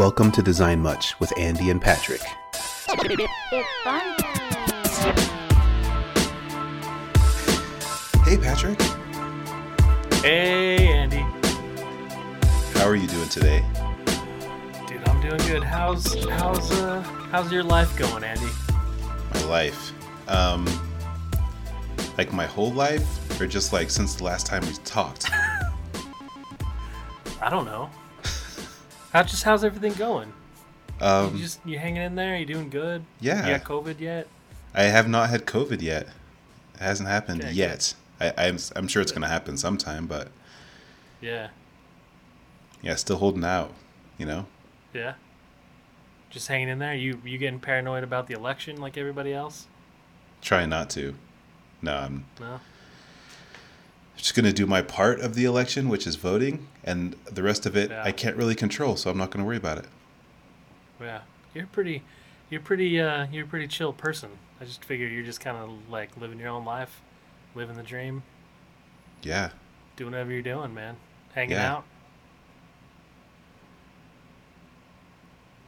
Welcome to Design Much with Andy and Patrick. It's fun time. Hey, Patrick. Hey, Andy. How are you doing today? Dude, I'm doing good. How's how's uh how's your life going, Andy? My life. Um, like my whole life, or just like since the last time we talked? I don't know. How just how's everything going? Um, you just you hanging in there? You doing good? yeah. You got COVID yet? I have not had COVID yet. It hasn't happened Okay, yet. I, I'm I'm sure it's gonna happen sometime, but Yeah. yeah, still holding out. You know. Yeah. Just hanging in there. You you getting paranoid about the election like everybody else? Trying not to. No, I'm No. Just gonna do my part of the election, which is voting, and the rest of it Yeah. I can't really control, so I'm not gonna worry about it. Yeah. You're pretty you're pretty uh you're a pretty chill person. I just figure you're just kind of like living your own life, living the dream, Yeah. doing whatever you're doing, man. Hanging Yeah. out.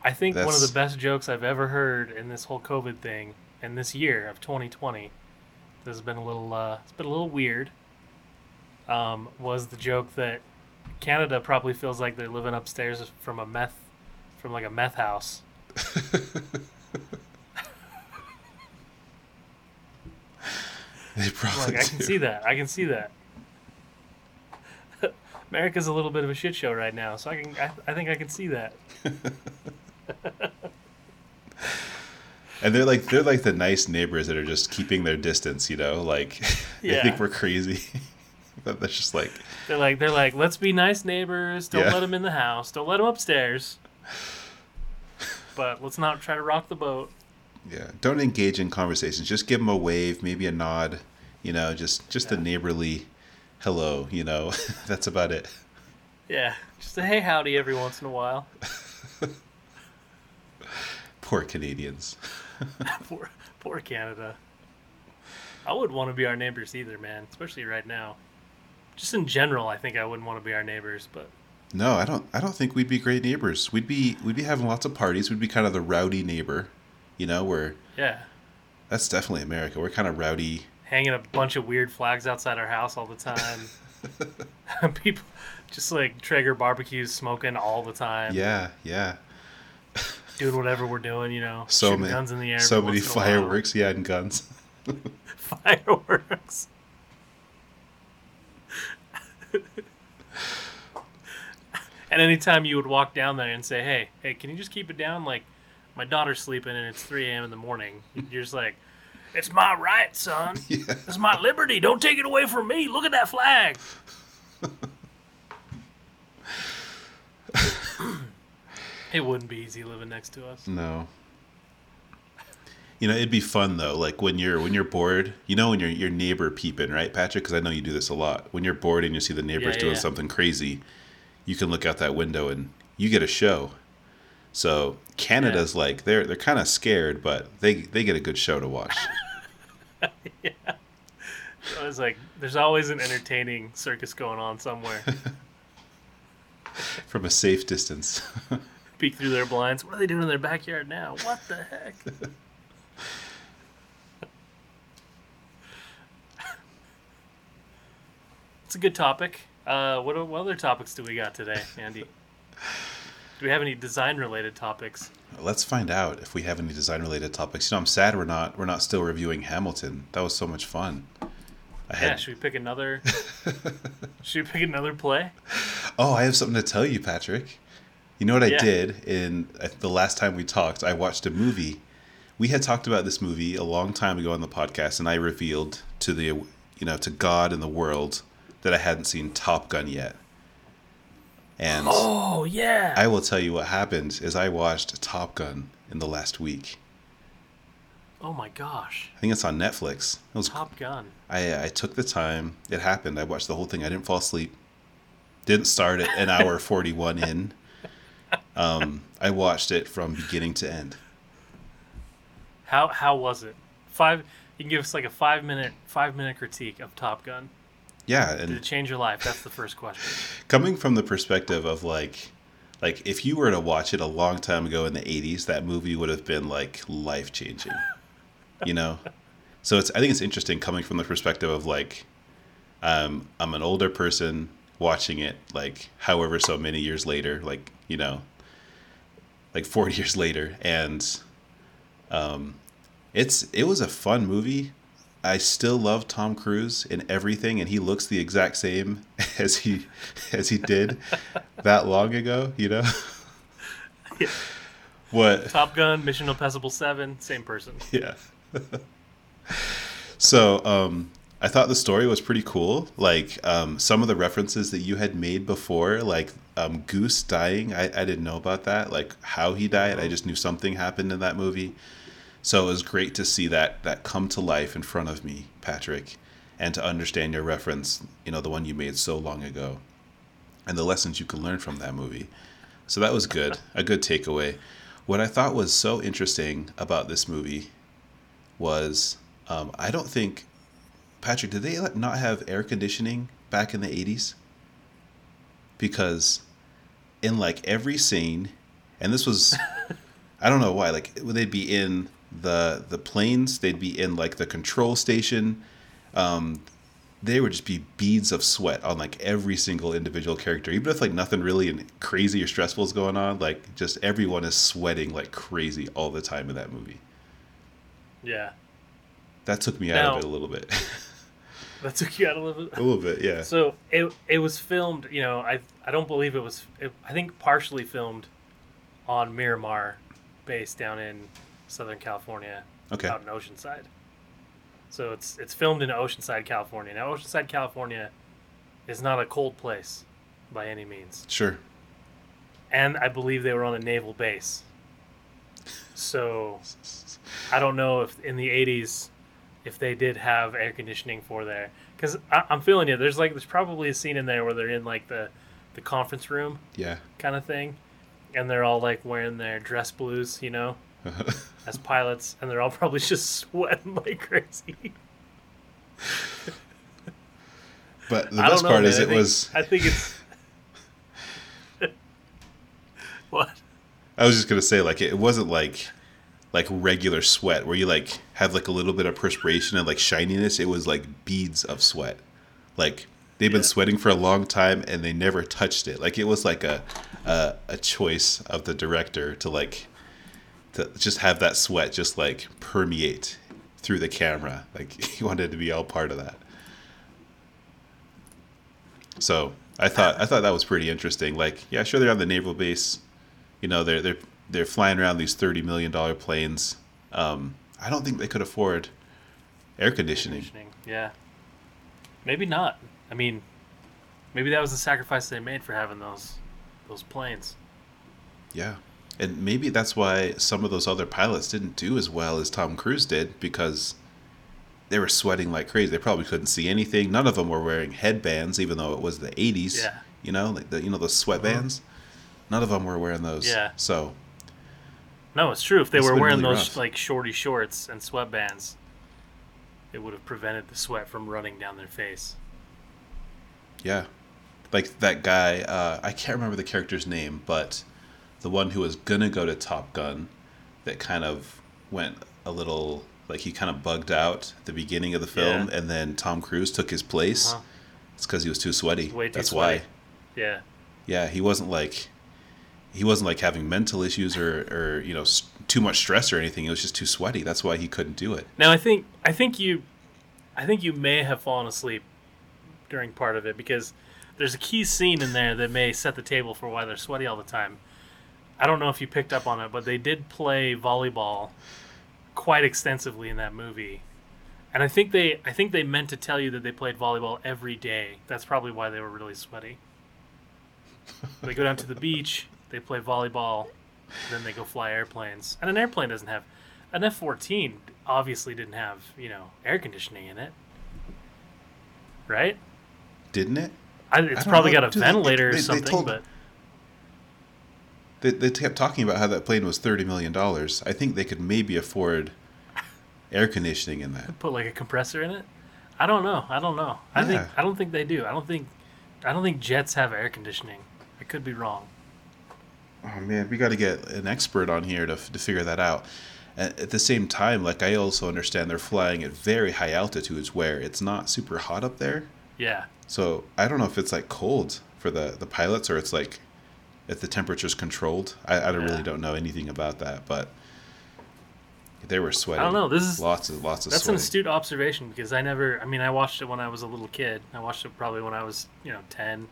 I think one of the best jokes I've ever heard in this whole COVID thing and this year of 2020. This has been a little uh it's been a little weird. Um was the joke that Canada probably feels like they're living upstairs from a meth from like a meth house. They probably Like I can see that. I can see that. America's a little bit of a shit show right now, so I can I, I think I can see that. And they're like they're like the nice neighbors that are just keeping their distance, you know, like they Yeah. think we're crazy. But that's just like They're like they're like let's be nice neighbors. Don't Yeah. let them in the house. Don't let them upstairs. But let's not try to rock the boat. yeah, don't engage in conversations. Just give them a wave, maybe a nod, you know, just just a neighborly hello, you know. that's about it. Yeah, just a hey howdy every once in a while. Poor Canadians. poor poor Canada. I wouldn't want to be our neighbors either, man. Especially right now. Just in general, I think I wouldn't want to be our neighbors, but No, I don't I don't think we'd be great neighbors. We'd be we'd be having lots of parties. We'd be kind of the rowdy neighbor, you know, where yeah. that's definitely America. We're kind of rowdy. hanging a bunch of weird flags outside our house all the time. People just like Traeger barbecues, smoking all the time, Yeah, yeah. doing whatever we're doing, you know, So many guns in the air. so many once in a while. fireworks, yeah, and guns. Fireworks. And anytime you would walk down there and say, "Hey, hey, can you just keep it down?" Like, my daughter's sleeping and it's 3 a.m. in the morning. You're just like, "It's my right, son. yeah. It's my liberty. Don't take it away from me. Look at that flag." it wouldn't be easy living next to us. No. You know, it'd be fun though. Like when you're when you're bored, you know, when your your neighbor peeping, right, Patrick? Because I know you do this a lot. When you're bored and you see the neighbors yeah, doing yeah. something crazy, you can look out that window and you get a show. So Canada's like they're they're kind of scared, but they they get a good show to watch. I was like, there's always an entertaining circus going on somewhere. from a safe distance. Peek through their blinds. What are they doing in their backyard now? What the heck? It's a good topic. Uh, what, what other topics do we got today, Andy? Do we have any design related topics? Let's find out if we have any design related topics. You know, I'm sad we're not we're not still reviewing Hamilton. That was so much fun. I Yeah, had should we pick another? should we pick another play? Oh, I have something to tell you, Patrick. You know what I did in uh, the last time we talked? I watched a movie. We had talked about this movie a long time ago on the podcast, and I revealed to the you know to God and the world that I hadn't seen Top Gun yet. And Oh yeah. I will tell you what happened is I watched Top Gun in the last week. oh my gosh. I think it's on Netflix. It was Top Gun. I I took the time. It happened. I watched the whole thing. I didn't fall asleep. Didn't start at an hour forty one in. Um, I watched it from beginning to end. How how was it? Five. You can give us like a five minute five minute critique of Top Gun. Yeah, Did it and change your life? That's the first question. coming from the perspective of like like if you were to watch it a long time ago in the 80s, that movie would have been like life changing. you know? So it's I think it's interesting coming from the perspective of like um, I'm an older person watching it like however so many years later, like, you know, like 40 years later and um it's it was a fun movie. I still love Tom Cruise in everything and he looks the exact same as he as he did that long ago, you know? Yeah. What Top Gun, Mission Impossible Seven, same person. yeah. so, um, I thought the story was pretty cool. Like um, some of the references that you had made before, like um, Goose dying, I, I didn't know about that. Like how he died, I just knew something happened in that movie. So it was great to see that that come to life in front of me, Patrick, and to understand your reference. You know, the one you made so long ago, and the lessons you can learn from that movie. So that was good, a good takeaway. What I thought was so interesting about this movie was um, I don't think Patrick did they not have air conditioning back in the 80s because in like every scene and this was I don't know why like would they'd be in the the planes they'd be in like the control station um, they would just be beads of sweat on like every single individual character even if like nothing really and crazy or stressful is going on like just everyone is sweating like crazy all the time in that movie Yeah. that took me out Now- of it a little bit That took you out a little bit. a little bit yeah So it it was filmed. You know, I I don't believe it was. It, I think partially filmed on Miramar, base down in Southern California, okay out in Oceanside. So it's it's filmed in Oceanside, California. Now Oceanside, California, is not a cold place, by any means. sure And I believe they were on a naval base. So I don't know if in the '80s if they did have air conditioning for there because I'm feeling you. There's like there's probably a scene in there where they're in like the the conference room yeah kind of thing, and they're all like wearing their dress blues, you know, as pilots, and they're all probably just sweating like crazy. But the best know, part man. is I it think- was. I think it's. what? I was just gonna say like it wasn't like like regular sweat where you like have like a little bit of perspiration and like shininess. It was like beads of sweat. Like they've been Yeah. sweating for a long time and they never touched it. Like it was like a a, a choice of the director to like to just have that sweat just like permeate through the camera. Like he wanted to be all part of that. So I thought I thought that was pretty interesting. Like, yeah, sure they're on the naval base. You know, they're they're they're flying around these thirty million dollar planes. Um, I don't think they could afford air conditioning. Conditioning. Yeah. Maybe not. I mean, maybe that was the sacrifice they made for having those those planes. Yeah. And maybe that's why some of those other pilots didn't do as well as Tom Cruise did because they were sweating like crazy. They probably couldn't see anything. None of them were wearing headbands, even though it was the 80s. Yeah. You know, like the you know those sweatbands. None of them were wearing those. Yeah. So No, it's true. If they were wearing really those rough. like shorty shorts and sweatbands, it would have prevented the sweat from running down their face. Yeah. Like that guy, uh, I can't remember the character's name, but the one who was gonna go to Top Gun that kind of went a little like he kind of bugged out at the beginning of the film Yeah. and then Tom Cruise took his place. Uh-huh. It's because he was too sweaty. Way too That's sweaty. why. Yeah. Yeah, he wasn't like he wasn't like having mental issues or or you know too much stress or anything. It was just too sweaty. That's why he couldn't do it. Now I think I think you I think you may have fallen asleep during part of it because there's a key scene in there that may set the table for why they're sweaty all the time. I don't know if you picked up on it, but they did play volleyball quite extensively in that movie. And I think they I think they meant to tell you that they played volleyball every day. That's probably why they were really sweaty. they go down to the beach, they play volleyball, then they go fly airplanes. And an airplane doesn't have an F fourteen obviously didn't have, you know, air conditioning in it. Right? Didn't it? I, I it's don't probably know. got a ventilator they- or they something, told- but They, they kept talking about how that plane was thirty million dollars. I think they could maybe afford air conditioning in that. put like a compressor in it. I don't know. I don't know. I think I don't think they do. I don't think I don't think jets have air conditioning. I could be wrong. oh man, we got to get an expert on here to to figure that out. At, at the same time, like I also understand they're flying at very high altitudes where it's not super hot up there. Yeah. So I don't know if it's like cold for the the pilots or it's like if the temperature's controlled. I, I Yeah. really don't know anything about that, but they were sweating. I don't know. This is lots of lots of sweat. That's an astute observation because I never, I mean, I watched it when I was a little kid. I watched it probably when I was, you know, 10,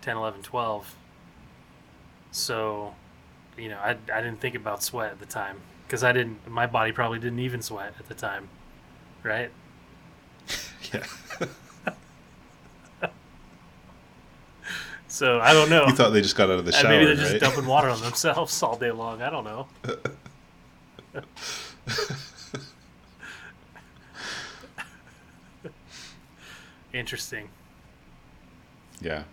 10 11, 12. So, you know, I, I didn't think about sweat at the time because I didn't, my body probably didn't even sweat at the time. Right? yeah. So I don't know. you thought they just got out of the shower, maybe they're just right? dumping water on themselves all day long. I don't know. Interesting. yeah.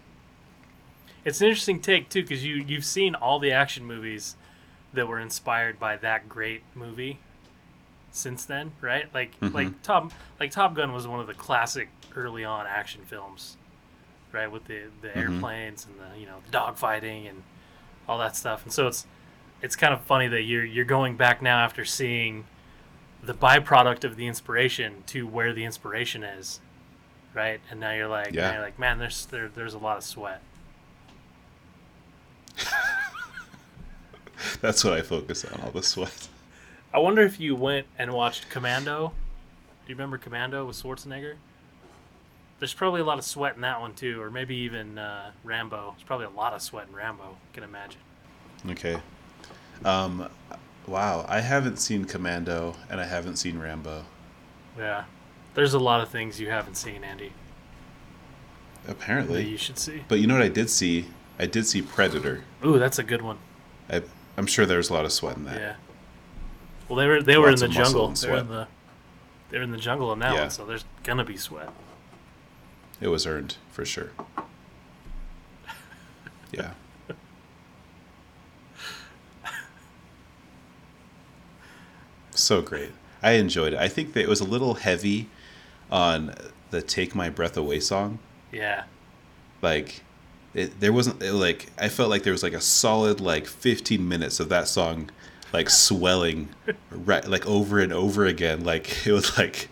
It's an interesting take too, because you you've seen all the action movies that were inspired by that great movie since then, right? Like Mhm. like Top like Top Gun was one of the classic early on action films, right? With the the Mhm. airplanes and the you know the dogfighting and all that stuff. And so it's it's kind of funny that you're you're going back now after seeing the byproduct of the inspiration to where the inspiration is, right? And now you're like, Yeah. man, you're like man, there's there, there's a lot of sweat. That's what I focus on, all the sweat. I wonder if you went and watched Commando. Do you remember Commando with Schwarzenegger? There's probably a lot of sweat in that one too, or maybe even uh, Rambo. There's probably a lot of sweat in Rambo. I can imagine. Okay. Um, wow, I haven't seen Commando and I haven't seen Rambo. Yeah, there's a lot of things you haven't seen, Andy, Apparently. you should see. But you know what I did see? I did see Predator. Ooh, that's a good one. I, I'm sure there's a lot of sweat in that. Yeah. Well, they were they were in the jungle. They were in the they were in the jungle in that Yeah. one, so there's gonna be sweat. It was earned for sure. Yeah. so great. I enjoyed it. I think that it was a little heavy on the "Take My Breath Away" song. Yeah. Like, it, there wasn't it, like I felt like there was like a solid like 15 minutes of that song, like swelling, right, like over and over again. Like it was like,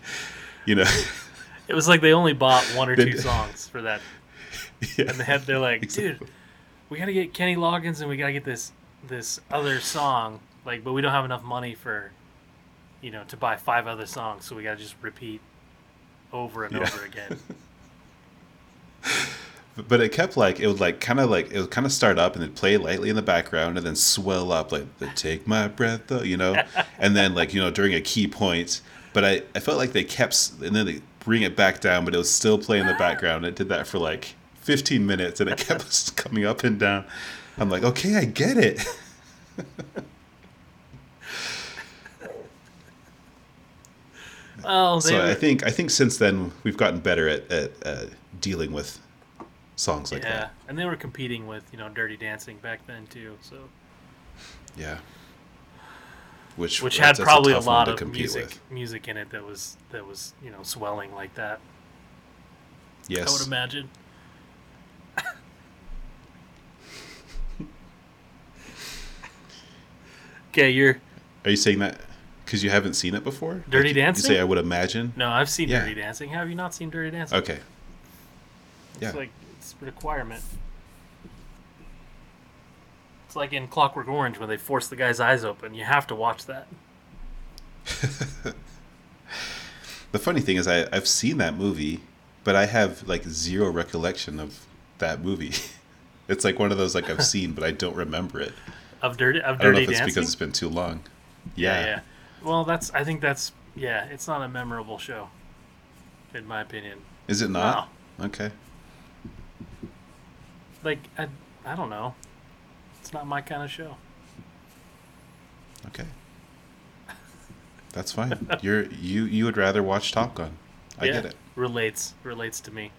you know, It was like they only bought one or two songs for that yeah. and they had they're like, Exactly. dude, we gotta get Kenny Loggins and we gotta get this this other song, like, but we don't have enough money for, you know, to buy five other songs, so we gotta just repeat over and Yeah. over again. but it kept like it would like kind of like it would kind of start up and then play lightly in the background and then swell up like the take my breath though you know and then like you know during a key point but i i felt like they kept and then they bring it back down but it was still playing in the background. It did that for like 15 minutes and it kept coming up and down. I'm like okay i get it. Oh, so were, i think i think since then we've gotten better at at uh, dealing with songs like yeah, that. Yeah, and they were competing with you know Dirty Dancing back then too, so. Yeah which which had probably a, tough one lot of music with. music in it that was that was you know swelling like that. yes I would imagine. okay, you're Are you saying that because you haven't seen it before? Dirty Like, Dancing? You say I would imagine. no, I've seen Yeah. Dirty Dancing. Have you not seen Dirty Dancing? Okay. Yeah. It's like it's a requirement. It's like in Clockwork Orange when they force the guy's eyes open. You have to watch that. the funny thing is, I I've seen that movie, but I have like zero recollection of that movie. it's like one of those like I've seen, but I don't remember it. Of Dirty of I don't know Dirty if it's Dancing. because it's been too long. yeah, Yeah. yeah. Well, that's I think that's yeah. It's not a memorable show, in my opinion. Is it not? Okay. Like I, I don't know. It's not my kind of show. Okay. That's fine. You're you you would rather watch Top Gun. I yeah, get it. Relates relates to me.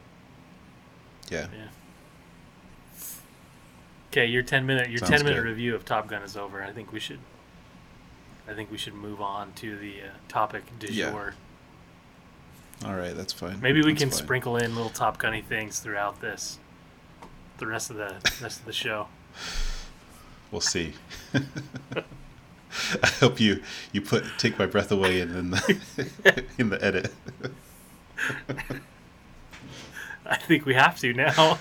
Yeah. Yeah. Okay, your ten minute your Sounds ten minute good. review of Top Gun is over. I think we should. I think we should move on to the uh, topic du Yeah. All right, that's fine. Maybe we That's can fine. sprinkle in little Top Gunny things throughout this, the rest of the rest of the show. We'll see. I hope you you put take my breath away in, in the in the edit. I think we have to now.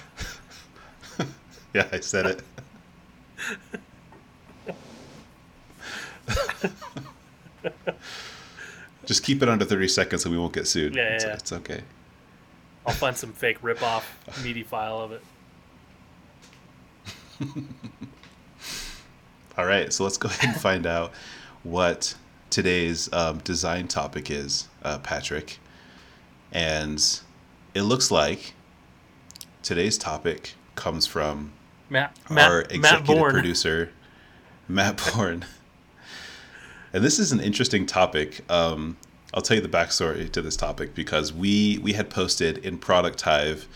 Yeah, I said it. Just keep it under 30 seconds and we won't get sued. Yeah, yeah, it's, yeah. it's okay. I'll find some fake rip-off MIDI file of it. All right, so let's go ahead and find out what today's um, design topic is, uh, Patrick. And it looks like today's topic comes from Matt, our executive Matt producer, Matt Bourne. and this is an interesting topic. Um, I'll tell you the backstory to this topic because we we had posted in Product Hive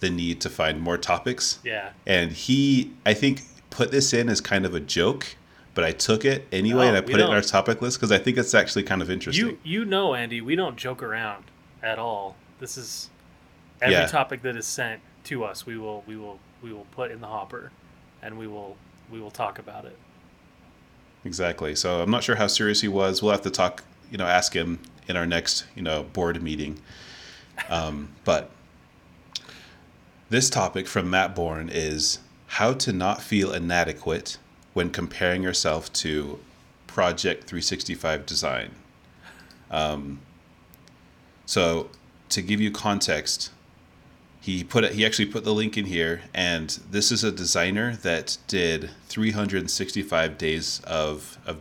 the need to find more topics. Yeah. And he, I think, put this in as kind of a joke, but I took it anyway No, and I put it in our topic list because I think it's actually kind of interesting. You you know, Andy, we don't joke around at all. This is every Yeah. topic that is sent to us. We will we will we will put in the hopper, and we will we will talk about it. Exactly. So I'm not sure how serious he was. We'll have to talk, you know, ask him in our next, you know, board meeting. Um, but this topic from Matt Bourne is how to not feel inadequate when comparing yourself to Project 365 design. Um, so to give you context, he put it, he actually put the link in here and this is a designer that did 365 days of of,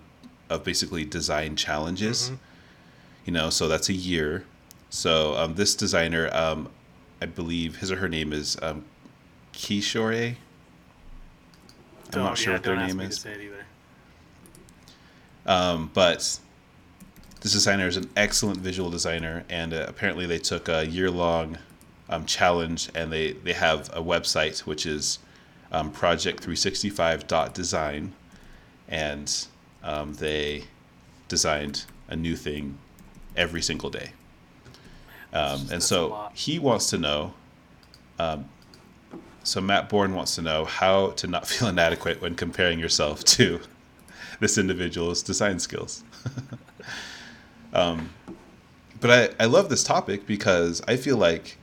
of basically design challenges. You know so that's a year. So um, this designer um, i believe his or her name is um, kishore i'm Don't- sure yeah, what their name is um, but this designer is an excellent visual designer, and uh, apparently they took a year long um, challenge and they, they have a website which is um, project365.design, and um, they designed a new thing every single day. Um, and so he wants to know. So Matt Bourne wants to know how to not feel inadequate when comparing yourself to this individual's design skills. um, but I, I love this topic because I feel like,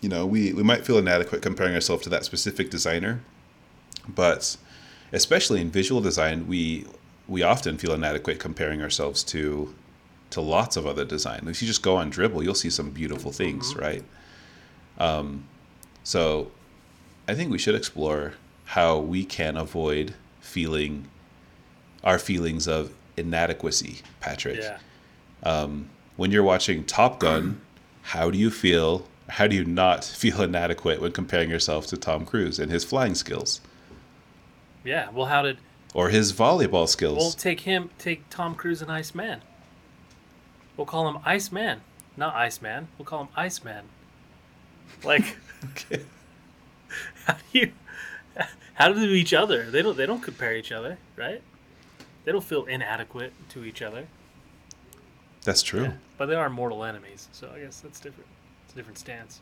you know, we, we might feel inadequate comparing ourselves to that specific designer, but especially in visual design, we we often feel inadequate comparing ourselves to to lots of other design. If you just go on Dribbble, you'll see some beautiful things, right? Um, so I think we should explore how we can avoid feeling our feelings of inadequacy, Patrick. Yeah. Um, when you're watching Top Gun, how do you feel? How do you not feel inadequate when comparing yourself to Tom Cruise and his flying skills Yeah. Well, how did or his volleyball skills? We'll take him, take Tom Cruise and Iceman. We'll call him Iceman, not Iceman. We'll call him Iceman. Like, okay. How do you, how do they do each other? They don't, they don't compare each other, right? They don't feel inadequate to each other. That's true. Yeah. But they are mortal enemies, so I guess that's different. It's a different stance.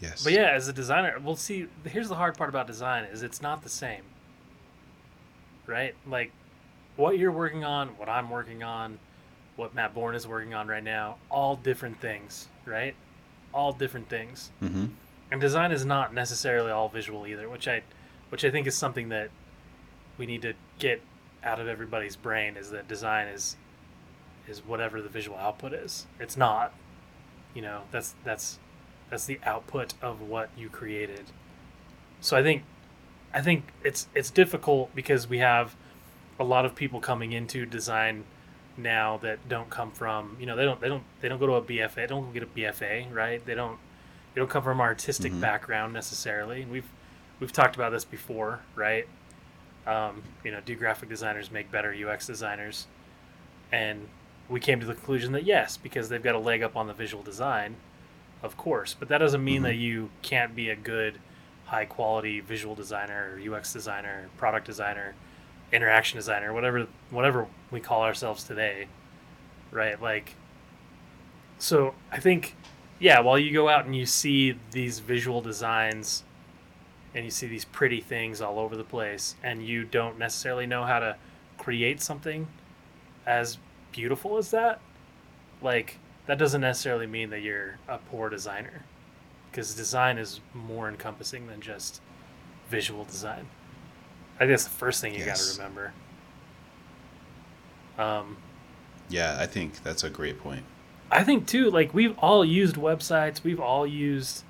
Yes. But yeah, as a designer, we'll see. Here's the hard part about design: is it's not the same, right? Like, what you're working on, what I'm working on, what Matt Bourne is working on right now, all different things, right? All different things. Mm-hmm. And design is not necessarily all visual either, which I, which I think is something that we need to get out of everybody's brain is that design is, is whatever the visual output is. It's not, you know, that's that's that's the output of what you created. So I think, I think it's it's difficult because we have a lot of people coming into design now that don't come from you know they don't they don't they don't go to a BFA they don't get a BFA right they don't they don't come from artistic Mhm. background necessarily. And we've we've talked about this before right? Um, you know do graphic designers make better UX designers? And we came to the conclusion that yes because they've got a leg up on the visual design of course. But that doesn't mean Mhm. that you can't be a good high quality visual designer or UX designer product designer interaction designer whatever whatever we call ourselves today right? Like so i think yeah while you go out and you see these visual designs and you see these pretty things all over the place and you don't necessarily know how to create something as beautiful as that like that doesn't necessarily mean that you're a poor designer. Because design is more encompassing than just visual design. I think that's the first thing you got to remember. Um, Yeah, I think that's a great point. I think too, like we've all used websites, we've all used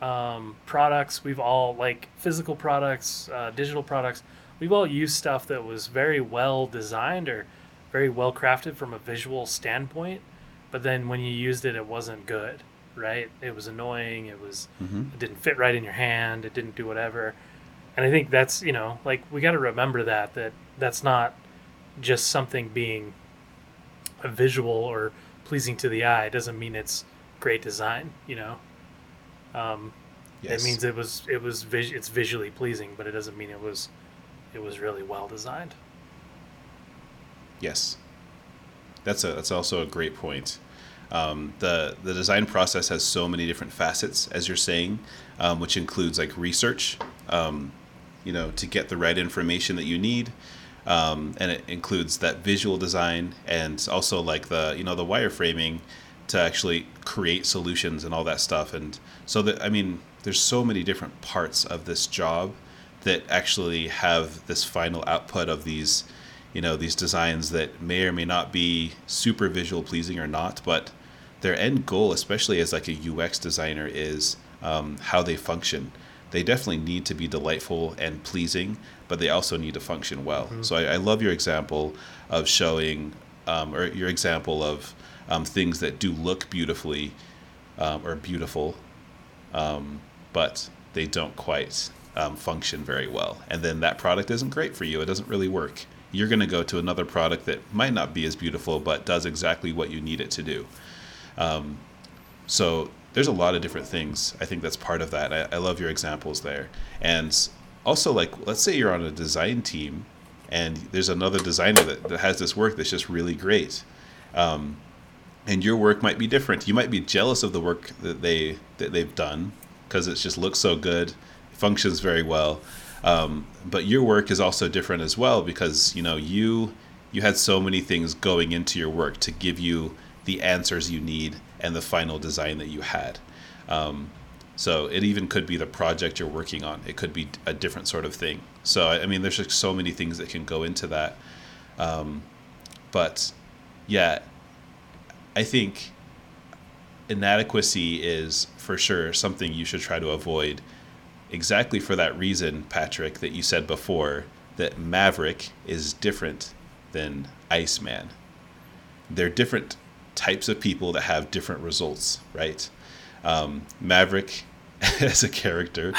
um, products, we've all like physical products, uh, digital products. We've all used stuff that was very well designed or very well crafted from a visual standpoint, but then when you used it, it wasn't good, right? It was annoying. It was hmm it didn't fit right in your hand. It didn't do whatever. And I think that's you know like we got to remember that that that's not just something being a visual or pleasing to the eye. Doesn't mean it's great design. You know, um, Yes. it means it was it was vis- it's visually pleasing, but it doesn't mean it was it was really well designed. Yes, that's a that's also a great point. Um, the the design process has so many different facets, as you're saying, um, which includes like research, um, you know, to get the right information that you need, um, and it includes that visual design and also like the you know the wireframing to actually create solutions and all that stuff. And so that I mean, there's so many different parts of this job that actually have this final output of these you know these designs that may or may not be super visual pleasing or not but their end goal especially as like a ux designer is um, how they function they definitely need to be delightful and pleasing but they also need to function well so I, I love your example of showing um, or your example of um, things that do look beautifully um, or beautiful um, but they don't quite um, function very well. And then that product isn't great for you. It doesn't really work. You're going to go to another product that might not be as beautiful, but does exactly what you need it to do. Um, so there's a lot of different things. I think that's part of that. I, I love your examples there. And also, like, let's say you're on a design team and there's another designer that, that has this work that's just really great. Um, and your work might be different. You might be jealous of the work that they that they've done because it just looks so good, functions very well. Um, but your work is also different as well because you know you you had so many things going into your work to give you the answers you need and the final design that you had. Um, so it even could be the project you're working on. It could be a different sort of thing. So I mean, there's just so many things that can go into that. Um, but yeah, I think inadequacy is for sure something you should try to avoid. Exactly for that reason, Patrick, that you said before, that Maverick is different than Iceman. They're different types of people that have different results, right? Um, Maverick, as a character,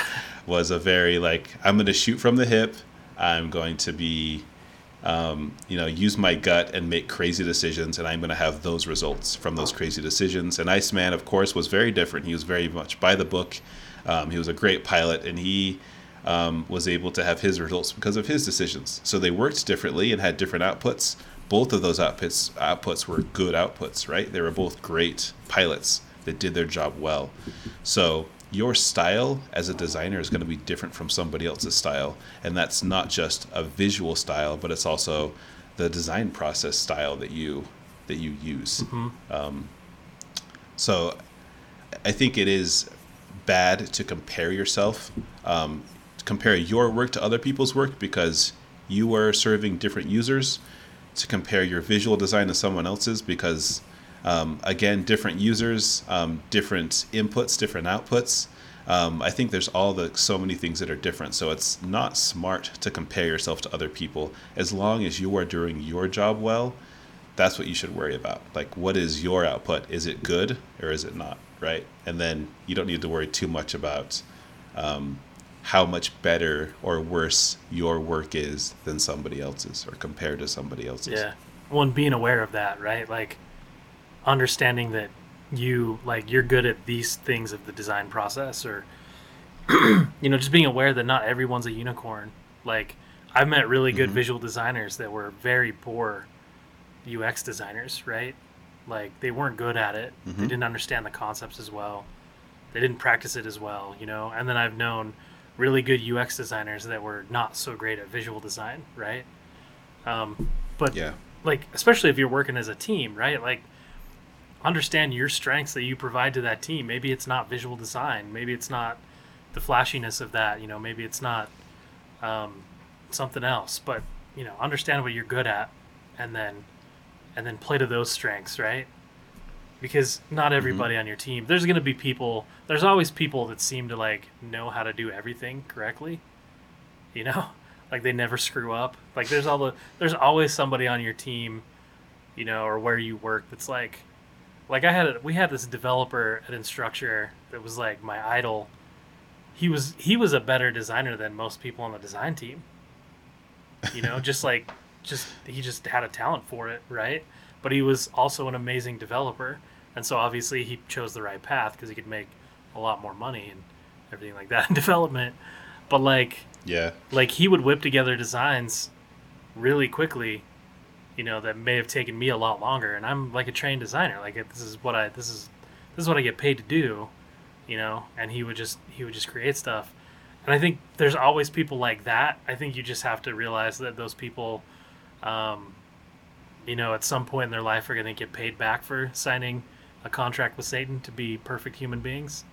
was a very like, I'm going to shoot from the hip. I'm going to be um, you know, use my gut and make crazy decisions, and I'm going to have those results from those crazy decisions. And Iceman, of course, was very different. He was very much by the book. Um, he was a great pilot, and he um, was able to have his results because of his decisions. So they worked differently and had different outputs. Both of those outputs outputs were good outputs, right? They were both great pilots that did their job well. So your style as a designer is going to be different from somebody else's style. And that's not just a visual style but it's also the design process style that you that you use. Um, so i think it is bad to compare yourself um, compare your work to other people's work because you are serving different users to compare your visual design to someone else's because um, again different users um, different inputs different outputs. Um, i think there's all the so many things that are different. So it's not smart to compare yourself to other people. As long as you are doing your job well that's what you should worry about. Like what is your output? Is it good or is it not right? And then you don't need to worry too much about um, how much better or worse your work is than somebody else's or compared to somebody else's. Yeah. One being aware of that, right? Like understanding that you like you're good at these things of the design process or you know, just being aware that not everyone's a unicorn. Like I've met really good Mhm. visual designers that were very poor UX designers, right? Like they weren't good at it. They Mhm. didn't understand the concepts as well. They didn't practice it as well, you know. And then I've known really good UX designers that were not so great at visual design, right? Um, but Yeah. like especially if you're working as a team, right? Like understand your strengths that you provide to that team. Maybe it's not visual design. Maybe it's not the flashiness of that. You know, maybe it's not um, something else. But you know, understand what you're good at, and then and then play to those strengths, right? Because not everybody on your team. There's going to be people. There's always people that seem to like know how to do everything correctly. You know, like they never screw up. Like there's all the there's always somebody on your team, you know, or where you work that's like like I had a, we had this developer at Instructure that was like my idol. He was he was a better designer than most people on the design team. You know, just like just he just had a talent for it, right? But he was also an amazing developer, and so obviously he chose the right path because he could make a lot more money and everything like that in development. But like Yeah. like he would whip together designs really quickly you know that may have taken me a lot longer. And i'm like a trained designer. Like this is what i this is this is what i get paid to do you know? And he would just he would just create stuff. And i think there's always people like that. I think you just have to realize that those people um, you know at some point in their life are going to get paid back for signing a contract with satan to be perfect human beings.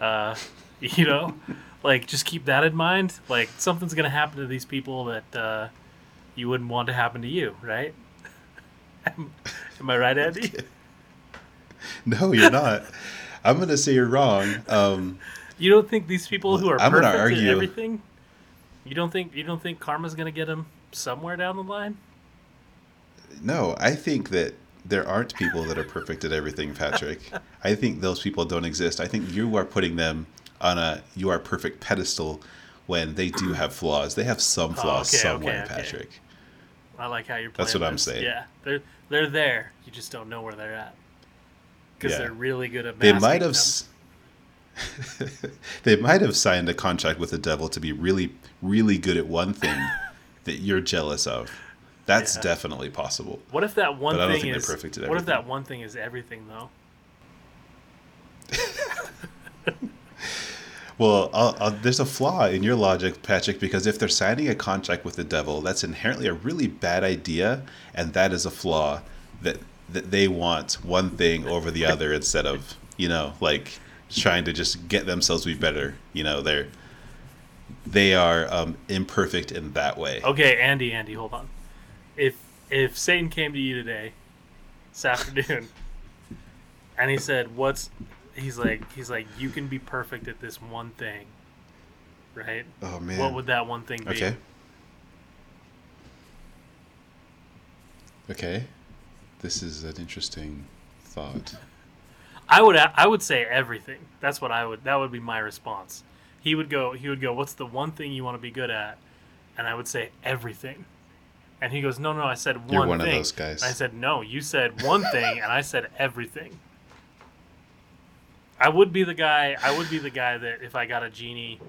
Uh, you know? Like just keep that in mind. Like something's going to happen to these people that uh, you wouldn't want to happen to you right am, am i right andy No, you're not. I'm gonna say you're wrong. Um, you don't think these people who are I'm perfect at argue- everything you don't think you don't think karma's going to get them somewhere down the line no, I think that there aren't people that are perfect at everything, Patrick. I think those people don't exist. I think you are putting them on a you are perfect pedestal when they do have flaws. They have some flaws Oh, okay, somewhere, okay, okay. Patrick. I like how you're playing That's what I'm saying. yeah they're they're there you just don't know where they're at because Yeah. they're really good at They might have they might have signed a contract with the devil to be really really good at one thing that you're jealous of. That's Yeah. definitely possible. What if that one But thing is perfect at What if that one thing is everything though? Well, I'll, I'll, there's a flaw in your logic, Patrick, because if they're signing a contract with the devil, that's inherently a really bad idea, and that is a flaw that that they want one thing over the other instead of you know like trying to just get themselves to be better. You know, they're they are um, imperfect in that way. Okay, Andy, Andy, hold on. If if Satan came to you today, this afternoon, and he said, "What's?" He's like, he's like, you can be perfect at this one thing, right? Oh man. What would that one thing be? Okay. Okay. This is an interesting thought. I would I would say everything. That's what I would. That would be my response. He would go. He would go. What's the one thing you want to be good at? And I would say everything. And he goes, No, no. I said one. You're one of thing. those guys. I said no. You said one thing, and I said everything. I would be the guy. I would be the guy that if I got a genie,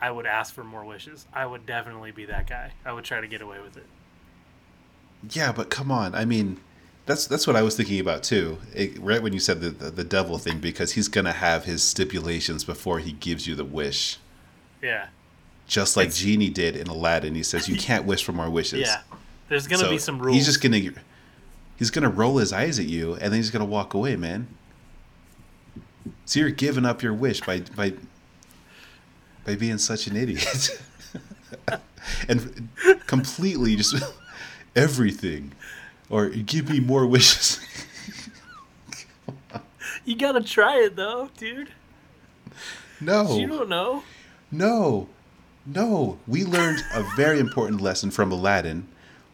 I would ask for more wishes. I would definitely be that guy. I would try to get away with it. Yeah, but come on. I mean, that's that's what I was thinking about too. It, right when you said the, the the devil thing, because he's gonna have his stipulations before he gives you the wish, Yeah. just like It's- Genie did in Aladdin. He says you can't wish for more wishes. Yeah. There's gonna So be some rules. He's just gonna he's gonna roll his eyes at you, and then he's gonna walk away, man. So you're giving up your wish by by by being such an idiot, and completely just everything, or give me more wishes. you gotta try it though, dude. no, You don't know. No, no. We learned a very important lesson from Aladdin.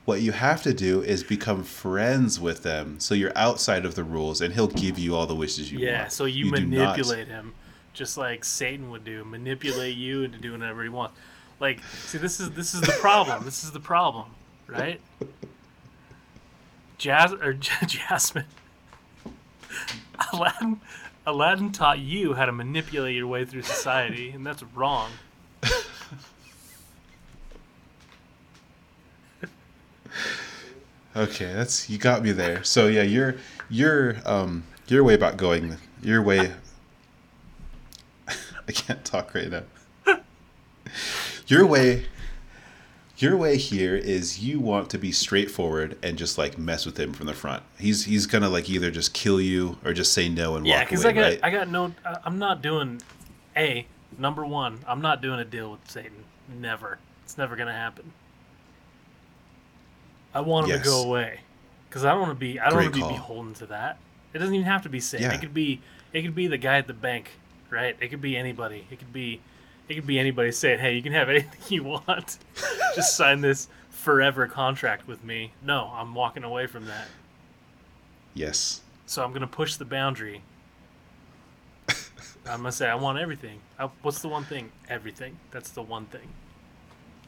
What you have to do is become friends with them, so you're outside of the rules, and he'll give you all the wishes you want. Yeah, so you, not- manipulate him, just like Satan would do, manipulate you into doing whatever he wants. Like, see, this is this is the problem. this is the problem, right? Jazz or J- Jasmine, Aladdin, Aladdin taught you how to manipulate your way through society, and that's wrong. Okay, that's you got me there. So yeah, your your um your way about going your way. I can't talk right now. Your way your way here is you want to be straightforward and just like mess with him from the front. He's he's gonna like either just kill you or just say no and Yeah, walk because away, I got right? I got no. I'm not doing. A number one. I'm not doing a deal with Satan. Never. It's never gonna happen. I want him Yes. to go away because I don't want to be. I don't want to be beholden to that. It doesn't even have to be Satan. Yeah. It could be. It could be the guy at the bank, right? It could be anybody. It could be. It could be anybody saying, "Hey, you can have anything you want. Just sign this forever contract with me." No, I'm walking away from that. yes. So I'm gonna push the boundary. I'm gonna say I want everything. I, what's the one thing? Everything. That's the one thing.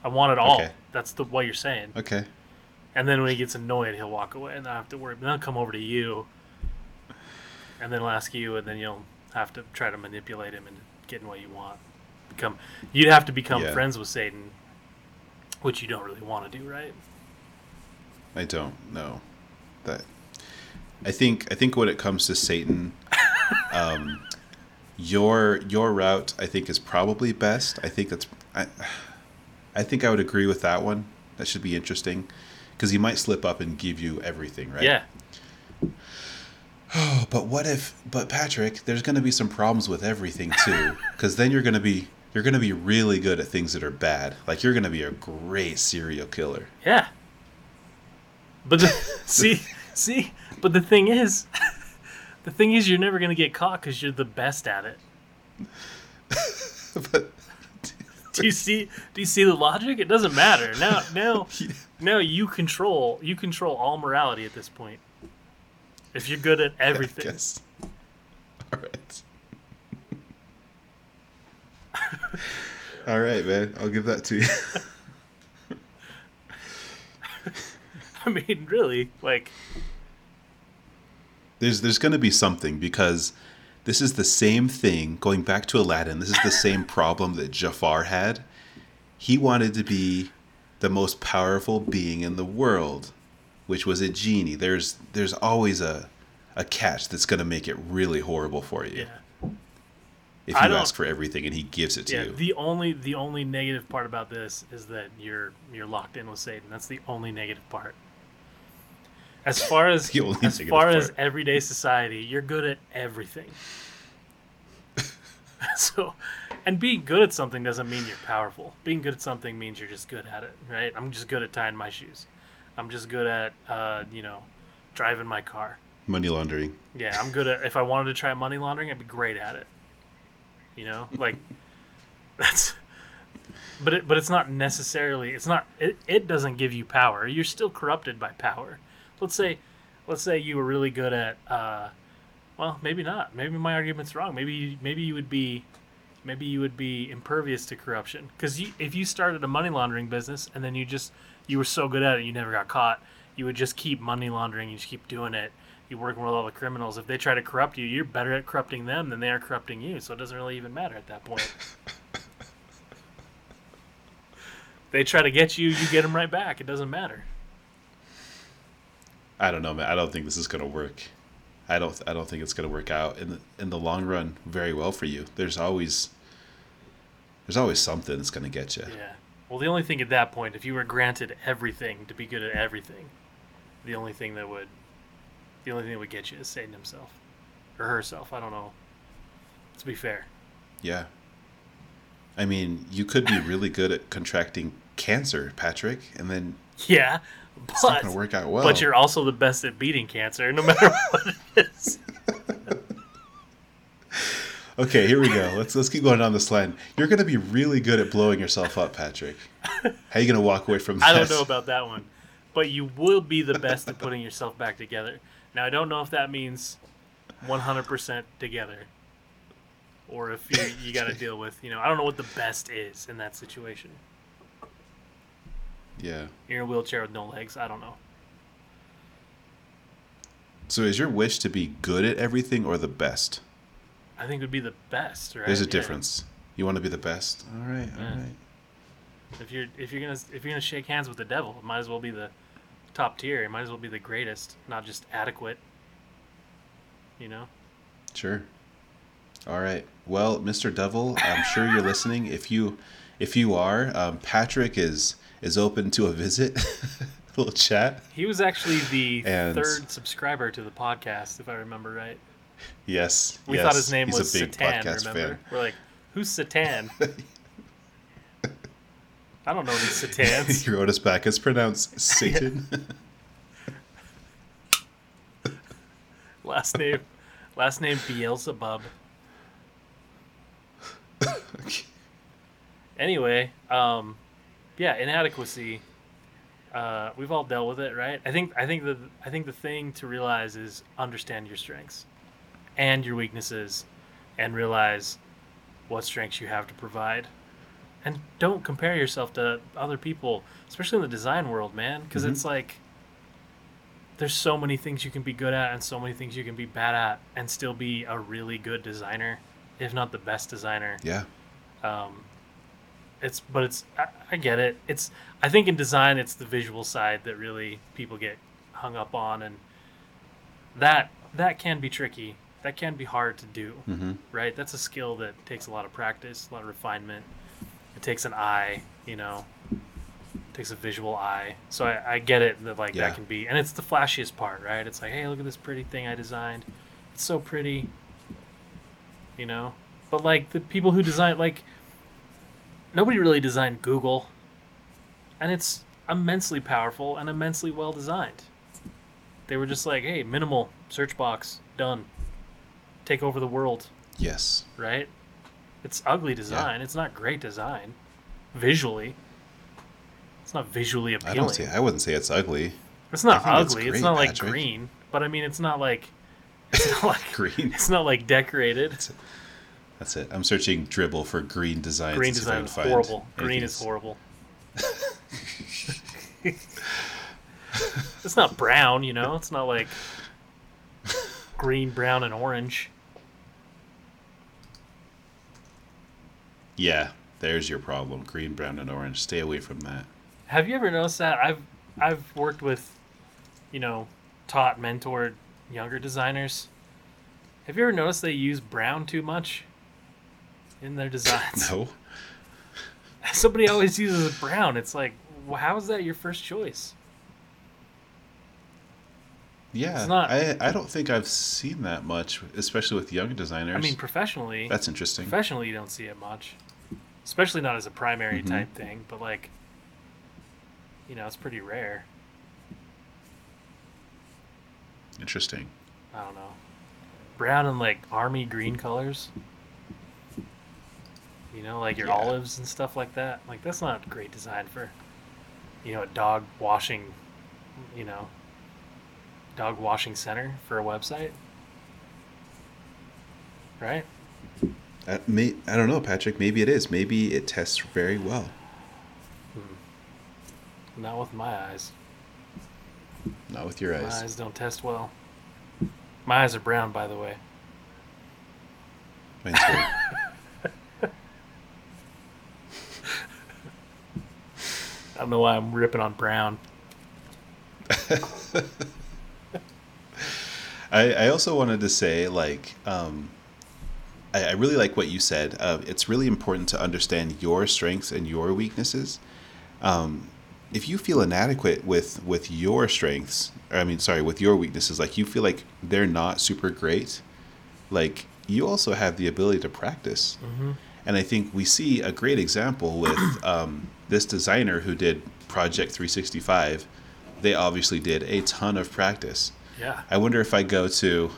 I want it all. Okay. That's the what you're saying. Okay. And then when he gets annoyed, he'll walk away, and I have to worry. Then I'll come over to you, and then he'll ask you, and then you'll have to try to manipulate him and get in what you want. Become. You'd have to become Yeah. friends with Satan, which you don't really want to do, right? I don't know that. I think I think when it comes to Satan, um, your your route I think is probably best. I think that's I, I think I would agree with that one. That should be interesting because he might slip up and give you everything, right? Yeah. Oh, but what if? But Patrick, there's going to be some problems with everything too, because then you're going to be you're going to be really good at things that are bad. Like you're going to be a great serial killer. Yeah. But the, see, see, but the thing is, the thing is, you're never gonna get caught because you're the best at it. but Do you see? Do you see the logic? It doesn't matter now. Now, now you control. You control all morality at this point. If you're good at everything, guess. All right. All right, man. I'll give that to you. I mean, really, like, There's there's going to be something because this is the same thing going back to Aladdin. This is the same problem that Jafar had. He wanted to be the most powerful being in the world, which was a genie. There's there's always a a catch that's going to make it really horrible for you yeah, if you ask for everything and he gives it to yeah. you. The only, the only negative part about this is that you're you're locked in with Satan. That's the only negative part. As far as as far as everyday society, you're good at everything. so, and being good at something doesn't mean you're powerful. Being good at something means you're just good at it, right? I'm just good at tying my shoes. I'm just good at, uh, you know, driving my car. Money laundering. Yeah, I'm good at. If I wanted to try money laundering, I'd be great at it. You know, like that's. But it, but it's not necessarily. It's not. It, it doesn't give you power. You're still corrupted by power. Let's say, let's say you were really good at. Uh, well, maybe not. Maybe my argument's wrong. Maybe you, maybe you would be, maybe you would be impervious to corruption. Because you, if you started a money laundering business and then you just you were so good at it, you never got caught. You would just keep money laundering. You just keep doing it. You're working with all the criminals. If they try to corrupt you, you're better at corrupting them than they are corrupting you. So it doesn't really even matter at that point. they try to get you, you get them right back. It doesn't matter. I don't know, man. I don't think this is gonna work. I don't. I don't think it's gonna work out in the in the long run very well for you. There's always there's always something that's gonna get you. Yeah. Well, the only thing at that point, if you were granted everything to be good at everything, the only thing that would, the only thing that would get you is Satan himself, or herself. I don't know. To be fair. Yeah. I mean, you could be really good at contracting cancer, Patrick, and then Yeah, it's not but gonna work out well. but you're also the best at beating cancer, no matter what it is. Okay, here we go. Let's let's keep going down this line. You're gonna be really good at blowing yourself up, Patrick. How are you gonna walk away from this? I don't know about that one, but you will be the best at putting yourself back together. Now, I don't know if that means 100% together, or if you you got to deal with you know I don't know what the best is in that situation. Yeah. You're in a wheelchair with no legs. I don't know. So is your wish to be good at everything or the best? I think it would be the best, right? There's a Yeah. difference. You want to be the best. All right. All Yeah. right. If you're if you're gonna if you're gonna shake hands with the devil, it might as well be the top tier. It might as well be the greatest, not just adequate. You know. Sure. All right. Well, Mr. Devil, I'm sure you're listening. If you if you are, um, Patrick is is open to a visit, a little chat. He was actually the And- third subscriber to the podcast, if I remember right. Yes, We yes, thought his name he's was a big Satan. podcast Remember? fan. We're like, who's Satan? I don't know any Satans. he wrote us back. It's pronounced Satan. last name, last name Beelzebub. Anyway, um, yeah, inadequacy. Uh, we've all dealt with it, right? I think I think the I think the thing to realize is understand your strengths and your weaknesses, and realize what strengths you have to provide, and don't compare yourself to other people, especially in the design world, man, because Mhm. it's like there's so many things you can be good at and so many things you can be bad at and still be a really good designer, if not the best designer yeah, um, it's but it's I, I get it. It's i think in design it's the visual side that really people get hung up on and that that can be tricky. That can be hard to do hmm right? That's a skill that takes a lot of practice a lot of refinement. It takes an eye you know? It takes a visual eye. So i, I get it that like Yeah. that can be and it's the flashiest part right? It's like hey look at this pretty thing i designed. It's so pretty you know? But like the people who design like nobody really designed google. And it's immensely powerful and immensely well designed. They were just like hey minimal search box done. Take over the world. Yes, right? It's ugly design. It's not great design. Visually. It's not visually appealing. I don't say. I wouldn't say it's ugly. it's not it's ugly. It's, great, not like Patrick. green. But i mean it's not like it's not like Green. it's not like decorated That's it. I'm searching Dribbble for green designs. green to see if I design is horrible green is horrible it's not brown you know it's not like green brown and orange Yeah, there's your problem. Green, brown, and orange. Stay away from that. Have you ever noticed that? I've I've worked with, you know, taught, mentored younger designers. Have you ever noticed they use brown too much in their designs? No. Somebody always uses brown. It's like, how is that your first choice? Yeah, It's not- I I don't think I've seen that much, especially with young designers. I mean, professionally, that's interesting. professionally you don't see it much, especially not as a primary Mhm. type thing. But like, you know, it's pretty rare. Interesting. I don't know. Brown and like army green colors. You know, like your Yeah. olives and stuff like that. Like that's not a great design for you know, a dog washing you know dog washing center for a website. Right? Uh, may, I don't know, Patrick. Maybe it is. Maybe it tests very well. Not with my eyes. Not with your eyes. My eyes. don't test well. My eyes are brown by the way. Mine too. I don't know why I'm ripping on brown. I, I also wanted to say, like, um, I, I really like what you said. Uh, it's really important to understand your strengths and your weaknesses. Um, if you feel inadequate with with your strengths, or I mean, sorry, with your weaknesses, like you feel like they're not super great, like you also have the ability to practice. Mm-hmm. And I think we see a great example with um, this designer who did Project 365. They obviously did a ton of practice. Yeah. I wonder if I go to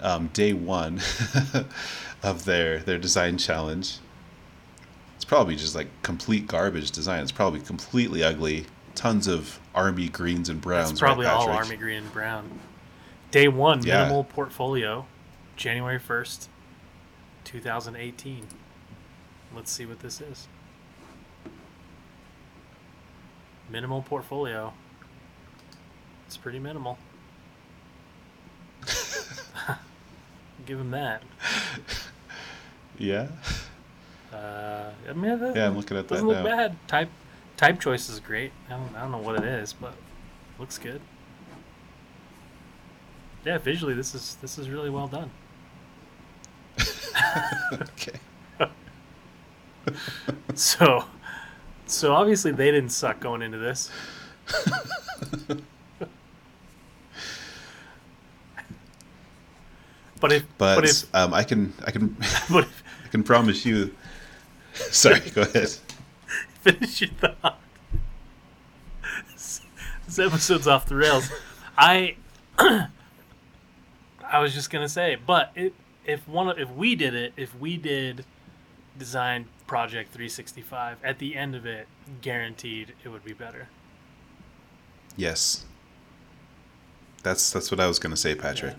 um, day one of their their design challenge. It's probably just like complete garbage design. It's probably completely ugly. Tons of army greens and browns. It's probably right, all army green and brown. Day one, Yeah. minimal portfolio, January first, two thousand eighteen. Let's see what this is. Minimal portfolio. It's pretty minimal. Give him that. Yeah. Uh, I mean, that Yeah, I'm looking at that doesn't look now. bad. Type, type choice is great. I don't, I don't know what it is, but looks good. Yeah, visually, this is this is really well done. okay. So, so obviously they didn't suck going into this. but if But, but if um, I can I can but if, I can promise you. Sorry, go ahead. finish your thought. This, this episode's off the rails. I I was just gonna say, but it, if one if we did it, if we did design project 365, at the end of it, guaranteed it would be better. Yes. That's that's what I was gonna say, Patrick.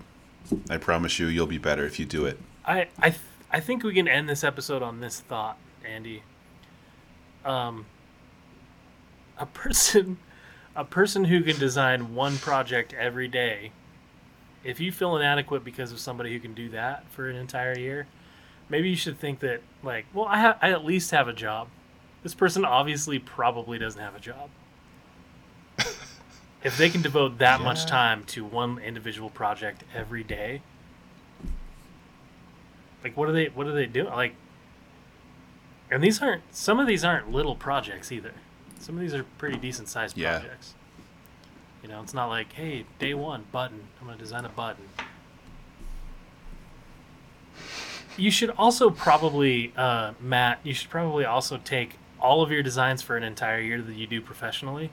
I promise you, you'll be better if you do it. I I th- I think we can end this episode on this thought, Andy. Um, a person, a person who can design one project every day. If you feel inadequate because of somebody who can do that for an entire year, maybe you should think that like, well, I ha- I at least have a job. This person obviously probably doesn't have a job. if they can devote that much time to one individual project every day, like what are they what are they doing? Like and these aren't some of these aren't little projects either. Some of these are pretty decent sized Yeah. projects. You know, it's not like, hey, day one, button. I'm gonna design a button. You should also probably, uh, Matt. You should probably also take all of your designs for an entire year that you do professionally,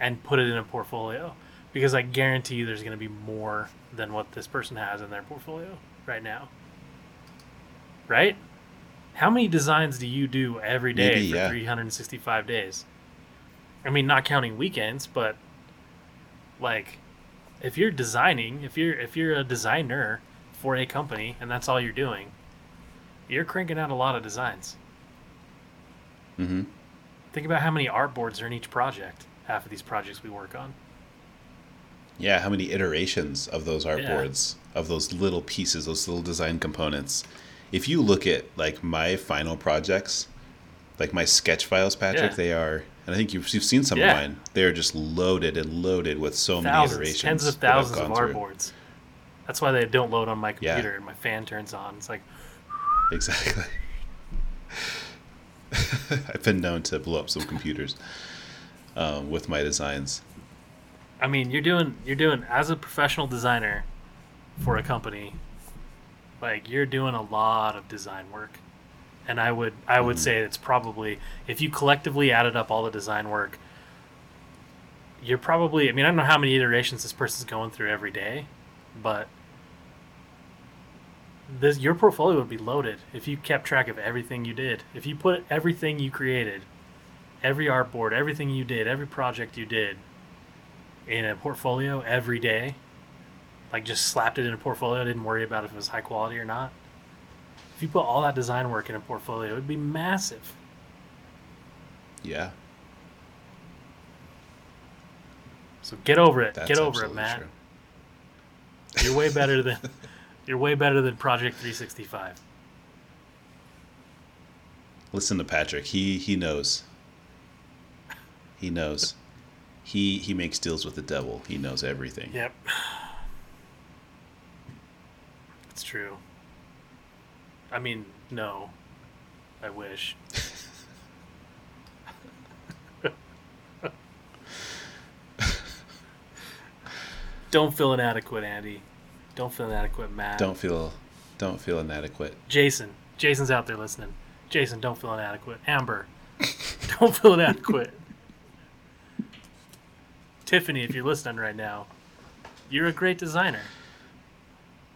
and put it in a portfolio, because I guarantee you there's going to be more than what this person has in their portfolio right now. Right? How many designs do you do every day Maybe, for yeah. 365 days? I mean, not counting weekends, but like if you're designing, if you're if you're a designer for a company and that's all you're doing, you're cranking out a lot of designs. Mm-hmm. Think about how many artboards are in each project. Half of these projects we work on. Yeah, how many iterations of those Yeah. artboards, of those little pieces, those little design components. If you look at like my final projects, like my sketch files, Patrick, Yeah. they are, and I think you've, you've seen some Yeah. of mine. They are just loaded and loaded with so many iterations. tens of thousands of gone through. artboards. That's why they don't load on my computer and my fan turns on. It's like Exactly. I've been known to blow up some computers um, with my designs. I mean, you're doing you're doing as a professional designer for a company, like you're doing a lot of design work. And I would I would say it's probably if you collectively added up all the design work, you're probably I mean, I don't know how many iterations this person's going through every day, but this your portfolio would be loaded if you kept track of everything you did. If you put everything you created, every artboard, everything you did, every project you did in a portfolio every day, like just slapped it in a portfolio, didn't worry about if it was high quality or not. If you put all that design work in a portfolio, it would be massive. Yeah, So get over it. that's get over it, Matt. true. You're way better than you're way better than Project 365. Listen to Patrick. He he knows. He knows. He he makes deals with the devil. He knows everything. Yep. It's true. I mean, no. I wish. Don't feel inadequate, Andy. Don't feel inadequate, Matt. Don't feel don't feel inadequate. Jason. Jason's out there listening. Jason, don't feel inadequate. Amber, don't feel inadequate. Tiffany, if you're listening right now, you're a great designer.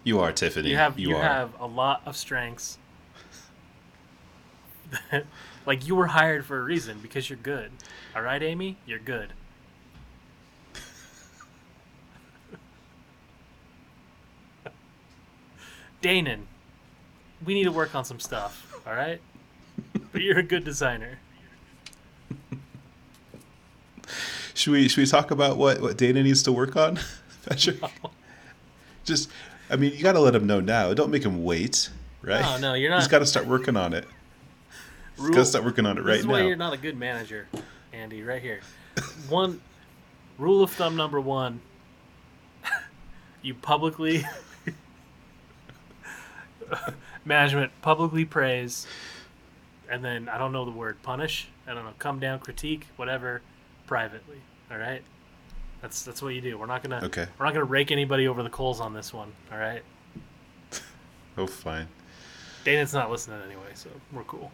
You are Tiffany. You have you, are. have a lot of strengths. like you were hired for a reason because you're good. All right, Amy, you're good. Danon, we need to work on some stuff. All right, but you're a good designer. Should we should we talk about what what Dana needs to work on, Patrick? Just, I mean, you got to let him know now. Don't make him wait, right? No, no, you're He's not- got to start working on it. He's got to start working on it This right is why now. you're not a good manager, Andy. Right here. One rule of thumb number one: you publicly management publicly praise and then I don't know the word punish. I don't know, come down, critique, whatever, privately. All right. That's that's what you do. We're not gonna Okay. we're not gonna rake anybody over the coals on this one. All right. Oh, fine. Dana's not listening anyway, so we're cool.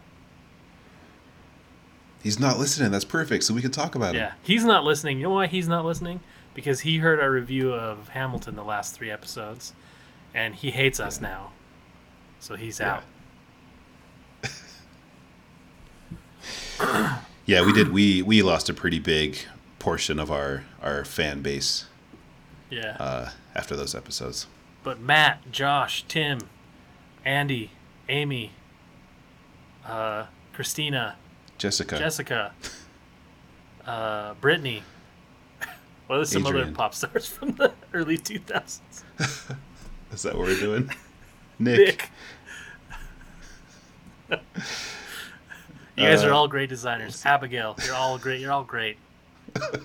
He's not listening. That's perfect. So we can talk about it. Yeah, him. he's not listening. You know why he's not listening? Because he heard our review of Hamilton the last three episodes, and he hates us now. So he's Yeah. out. Yeah, we did. We we lost a pretty big portion of our our fan base Yeah. uh, after those episodes. But Matt, Josh, Tim, Andy, Amy, uh, Christina, Jessica. Jessica, uh, Brittany. What are some other Adrian. pop stars from the early 2000s? Is that what we're doing? Nick. Nick. you guys are Uh, all great designers. Abigail, you're all great. You're all great. You're all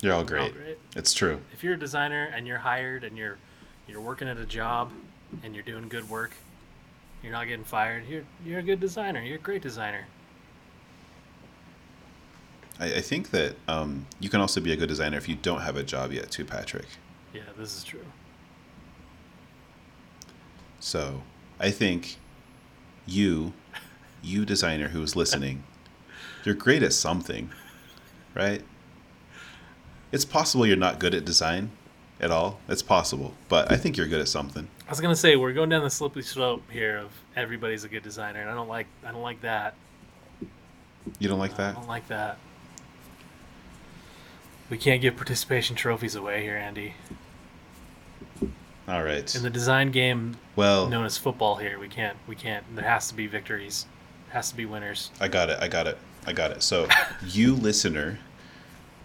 You're all great. great. It's true. If you're a designer and you're hired and you're you're working at a job and you're doing good work, you're not getting fired. You're you're a good designer. You're a great designer. I, I think that um, you can also be a good designer if you don't have a job yet, too, Patrick. Yeah, this is true. So I think you, you designer who's listening, you're great at something, right? It's possible you're not good at design at all. It's possible, but I think you're good at something. I was gonna say we're going down the slippery slope here of everybody's a good designer, and I don't like I don't like that. You don't like I that? I don't like that. We can't give participation trophies away here, Andy. All right. In the design game Well, known as football here, we can't we can't there has to be victories. Has to be winners. I got it. I got it. I got it. So, you listener,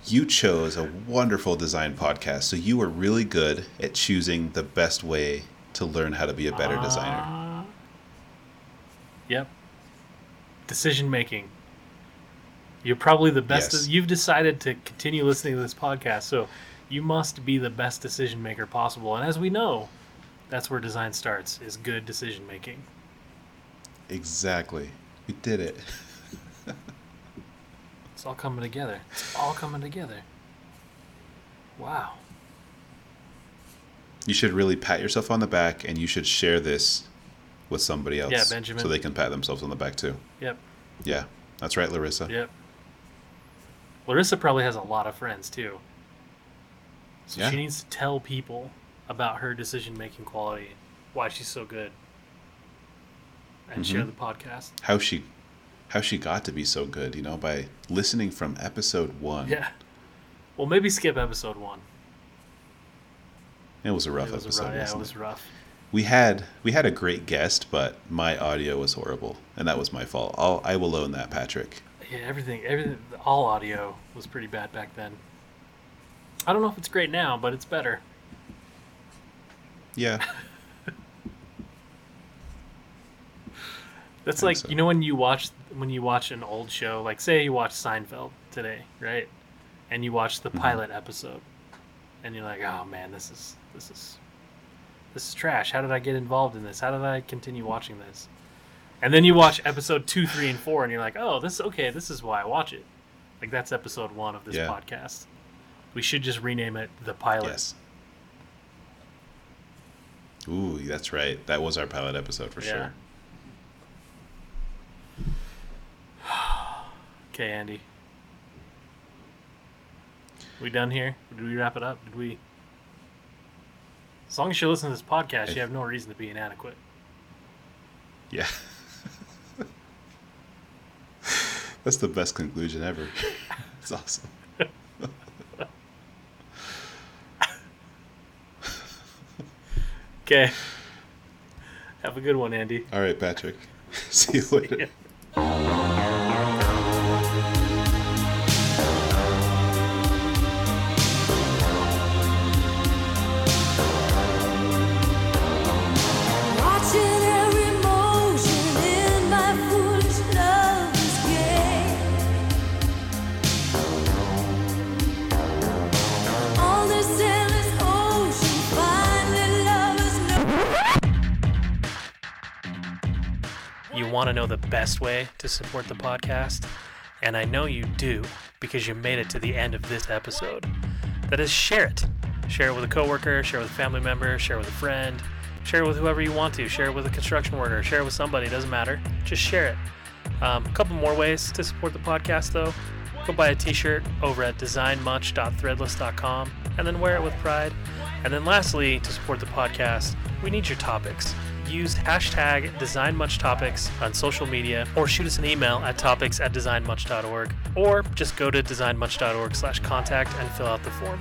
you chose a wonderful design podcast. So, you were really good at choosing the best way to learn how to be a better designer. Ah. Yep. Decision making. You're probably the best. Yes. You've decided to continue listening to this podcast, so you must be the best decision maker possible. And as we know, that's where design starts: is good decision making. Exactly. We did it. It's all coming together. It's all coming together. Wow. You should really pat yourself on the back and you should share this with somebody else. Yeah, Benjamin. So they can pat themselves on the back too. Yep. Yeah. That's right, Larissa. Yep. Larissa probably has a lot of friends too. So Yeah. she needs to tell people about her decision making quality, why she's so good, and share Mhm. the podcast. How she how she got to be so good, you know, by listening from episode 1. Yeah. Well, maybe skip episode one. It was a rough was episode. rough. Yeah, it was it? rough. We had we had a great guest, but my audio was horrible, and that was my fault. I'll, I will own that, Patrick. Yeah, everything, everything, all audio was pretty bad back then. I don't know if it's great now, but it's better. Yeah. That's like so. you know when you watch when you watch an old show, like say you watch Seinfeld today, right? And you watch the Mhm. pilot episode, and you're like, oh man, this is this is this is trash. How did I get involved in this? How did I continue watching this? And then you watch episode two, three, and four, and you're like, oh, this okay. This is why I watch it. Like that's episode one of this Yeah. podcast. We should just rename it the pilot. yes. Ooh, that's right. That was our pilot episode for Yeah. sure. Okay, Andy. We done here? Did we wrap it up? Did we? As long as you listen to this podcast, you have no reason to be inadequate. Yeah. That's the best conclusion ever. It's awesome. Okay. Have a good one, Andy. All right, Patrick. See you later. ya. Know the best way to support the podcast, and I know you do because you made it to the end of this episode. That is, share it. Share it with a coworker, share it with a family member, share it with a friend, share it with whoever you want to, share it with a construction worker, share it with somebody, doesn't matter. Just share it. Um, a couple more ways to support the podcast, though. Go buy a t shirt over at designmuch.threadless.com and then wear it with pride. And then, lastly, to support the podcast, we need your topics. Use hashtag DesignMuchTopics on social media or shoot us an email at topics at designmuch.org or just go to designmuch.org slash contact and fill out the form.